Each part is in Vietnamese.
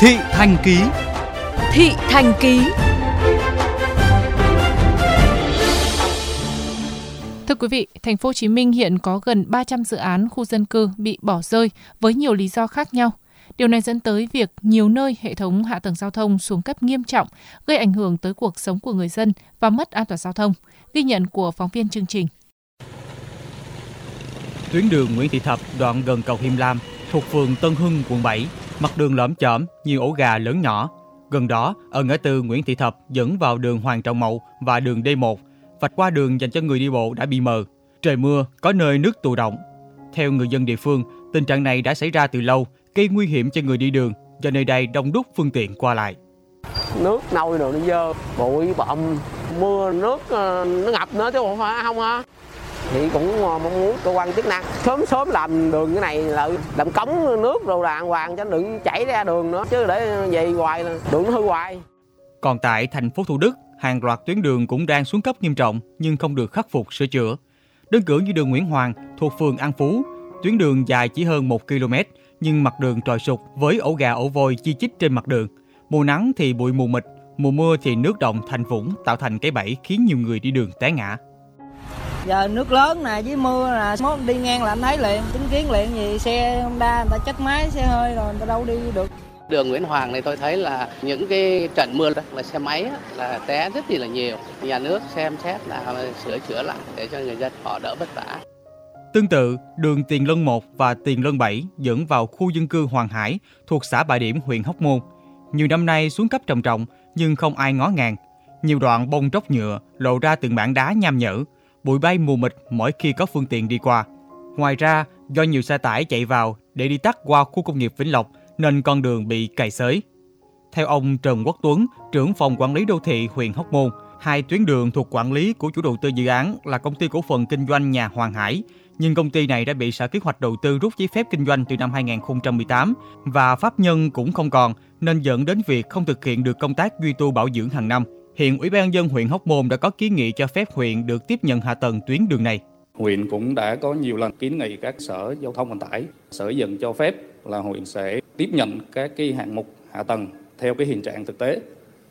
Thị Thành Ký Thị Thành Ký Thưa quý vị, thành phố Hồ Chí Minh hiện có gần 300 dự án khu dân cư bị bỏ rơi với nhiều lý do khác nhau. Điều này dẫn tới việc nhiều nơi hệ thống hạ tầng giao thông xuống cấp nghiêm trọng, gây ảnh hưởng tới cuộc sống của người dân và mất an toàn giao thông. Ghi nhận của phóng viên chương trình. Tuyến đường Nguyễn Thị Thập đoạn gần cầu Hiêm Lam thuộc phường Tân Hưng, quận 7, mặt đường lõm chởm, nhiều ổ gà lớn nhỏ. Gần đó, ở ngã tư Nguyễn Thị Thập dẫn vào đường Hoàng Trọng Mậu và đường D1, vạch qua đường dành cho người đi bộ đã bị mờ. Trời mưa, có nơi nước tù động. Theo người dân địa phương, tình trạng này đã xảy ra từ lâu, gây nguy hiểm cho người đi đường do nơi đây đông đúc phương tiện qua lại. Nước nâu rồi nó dơ, bụi bặm, mưa nước ờ, nó ngập nữa chứ không phải không ha thì cũng ờ, mong muốn cơ quan chức năng sớm sớm làm đường cái này là làm cống nước rồi đàng hoàng cho đừng chảy ra đường nữa, chứ để về hoài là đường nó hư hoài. Còn tại thành phố Thủ Đức, hàng loạt tuyến đường cũng đang xuống cấp nghiêm trọng nhưng không được khắc phục, sửa chữa. Đơn cử như đường Nguyễn Hoàng thuộc phường An Phú, tuyến đường dài chỉ hơn 1 km nhưng mặt đường trồi sụt với ổ gà ổ voi chi chít trên mặt đường. Mùa nắng thì bụi mù mịt, mùa mưa thì nước động thành vũng, tạo thành cái bẫy khiến nhiều người đi đường té ngã giờ nước lớn nè với mưa nè mốt đi ngang là anh thấy liền chứng kiến liền gì xe Honda người ta chết máy xe hơi rồi người ta đâu đi được đường Nguyễn Hoàng này tôi thấy là những cái trận mưa là xe máy là té rất là nhiều nhà nước xem xét là sửa chữa lại để cho người dân họ đỡ vất vả Tương tự, đường Tiền Lân 1 và Tiền Lân 7 dẫn vào khu dân cư Hoàng Hải thuộc xã Bà Điểm, huyện Hóc Môn. Nhiều năm nay xuống cấp trầm trọng nhưng không ai ngó ngàng. Nhiều đoạn bông tróc nhựa lộ ra từng mảng đá nham nhở, bụi bay mù mịt mỗi khi có phương tiện đi qua. Ngoài ra, do nhiều xe tải chạy vào để đi tắt qua khu công nghiệp Vĩnh Lộc nên con đường bị cày xới. Theo ông Trần Quốc Tuấn, trưởng phòng quản lý đô thị huyện Hóc Môn, hai tuyến đường thuộc quản lý của chủ đầu tư dự án là công ty cổ phần kinh doanh nhà Hoàng Hải, nhưng công ty này đã bị Sở Kế hoạch Đầu tư rút giấy phép kinh doanh từ năm 2018 và pháp nhân cũng không còn nên dẫn đến việc không thực hiện được công tác duy tu bảo dưỡng hàng năm. Hiện Ủy ban dân huyện Hóc Môn đã có kiến nghị cho phép huyện được tiếp nhận hạ tầng tuyến đường này. Huyện cũng đã có nhiều lần kiến nghị các sở giao thông vận tải, sở dựng cho phép là huyện sẽ tiếp nhận các cái hạng mục hạ tầng theo cái hiện trạng thực tế.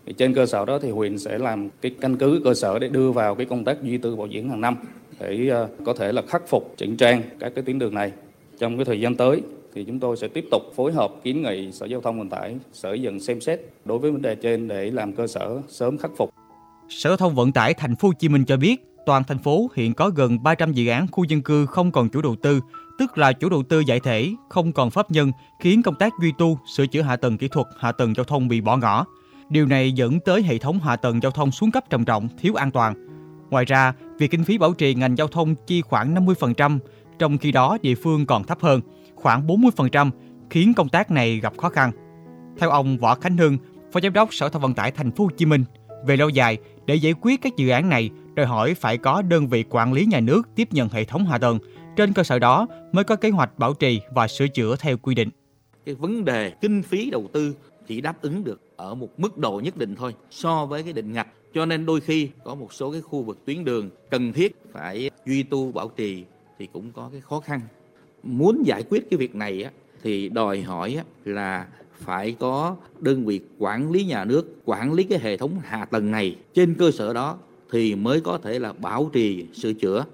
Thì trên cơ sở đó thì huyện sẽ làm cái căn cứ cơ sở để đưa vào cái công tác duy tư bảo dưỡng hàng năm để ờ, có thể là khắc phục chỉnh trang các cái tuyến đường này. Trong cái thời gian tới thì chúng tôi sẽ tiếp tục phối hợp kiến nghị Sở Giao thông Vận tải, Sở dần xem xét đối với vấn đề trên để làm cơ sở sớm khắc phục. Sở Giao thông Vận tải Thành phố Hồ Chí Minh cho biết, toàn thành phố hiện có gần 300 dự án khu dân cư không còn chủ đầu tư, tức là chủ đầu tư giải thể, không còn pháp nhân, khiến công tác duy tu, sửa chữa hạ tầng kỹ thuật, hạ tầng giao thông bị bỏ ngỏ. Điều này dẫn tới hệ thống hạ tầng giao thông xuống cấp trầm trọng, thiếu an toàn. Ngoài ra, việc kinh phí bảo trì ngành giao thông chi khoảng 50%, trong khi đó địa phương còn thấp hơn – khoảng 40%, khiến công tác này gặp khó khăn. Theo ông Võ Khánh Hưng, Phó Giám đốc Sở Thông Vận tải Thành phố Hồ Chí Minh, về lâu dài để giải quyết các dự án này đòi hỏi phải có đơn vị quản lý nhà nước tiếp nhận hệ thống hạ tầng, trên cơ sở đó mới có kế hoạch bảo trì và sửa chữa theo quy định. Cái vấn đề kinh phí đầu tư chỉ đáp ứng được ở một mức độ nhất định thôi so với cái định ngạch cho nên đôi khi có một số cái khu vực tuyến đường cần thiết phải duy tu bảo trì thì cũng có cái khó khăn muốn giải quyết cái việc này á, thì đòi hỏi á, là phải có đơn vị quản lý nhà nước quản lý cái hệ thống hạ tầng này trên cơ sở đó thì mới có thể là bảo trì sửa chữa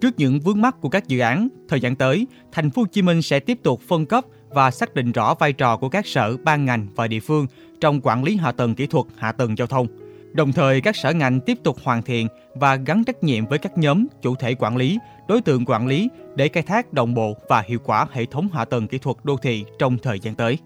Trước những vướng mắc của các dự án, thời gian tới, thành phố Hồ Chí Minh sẽ tiếp tục phân cấp và xác định rõ vai trò của các sở, ban ngành và địa phương trong quản lý hạ tầng kỹ thuật, hạ tầng giao thông. Đồng thời, các sở ngành tiếp tục hoàn thiện và gắn trách nhiệm với các nhóm, chủ thể quản lý, đối tượng quản lý để khai thác đồng bộ và hiệu quả hệ thống hạ tầng kỹ thuật đô thị trong thời gian tới.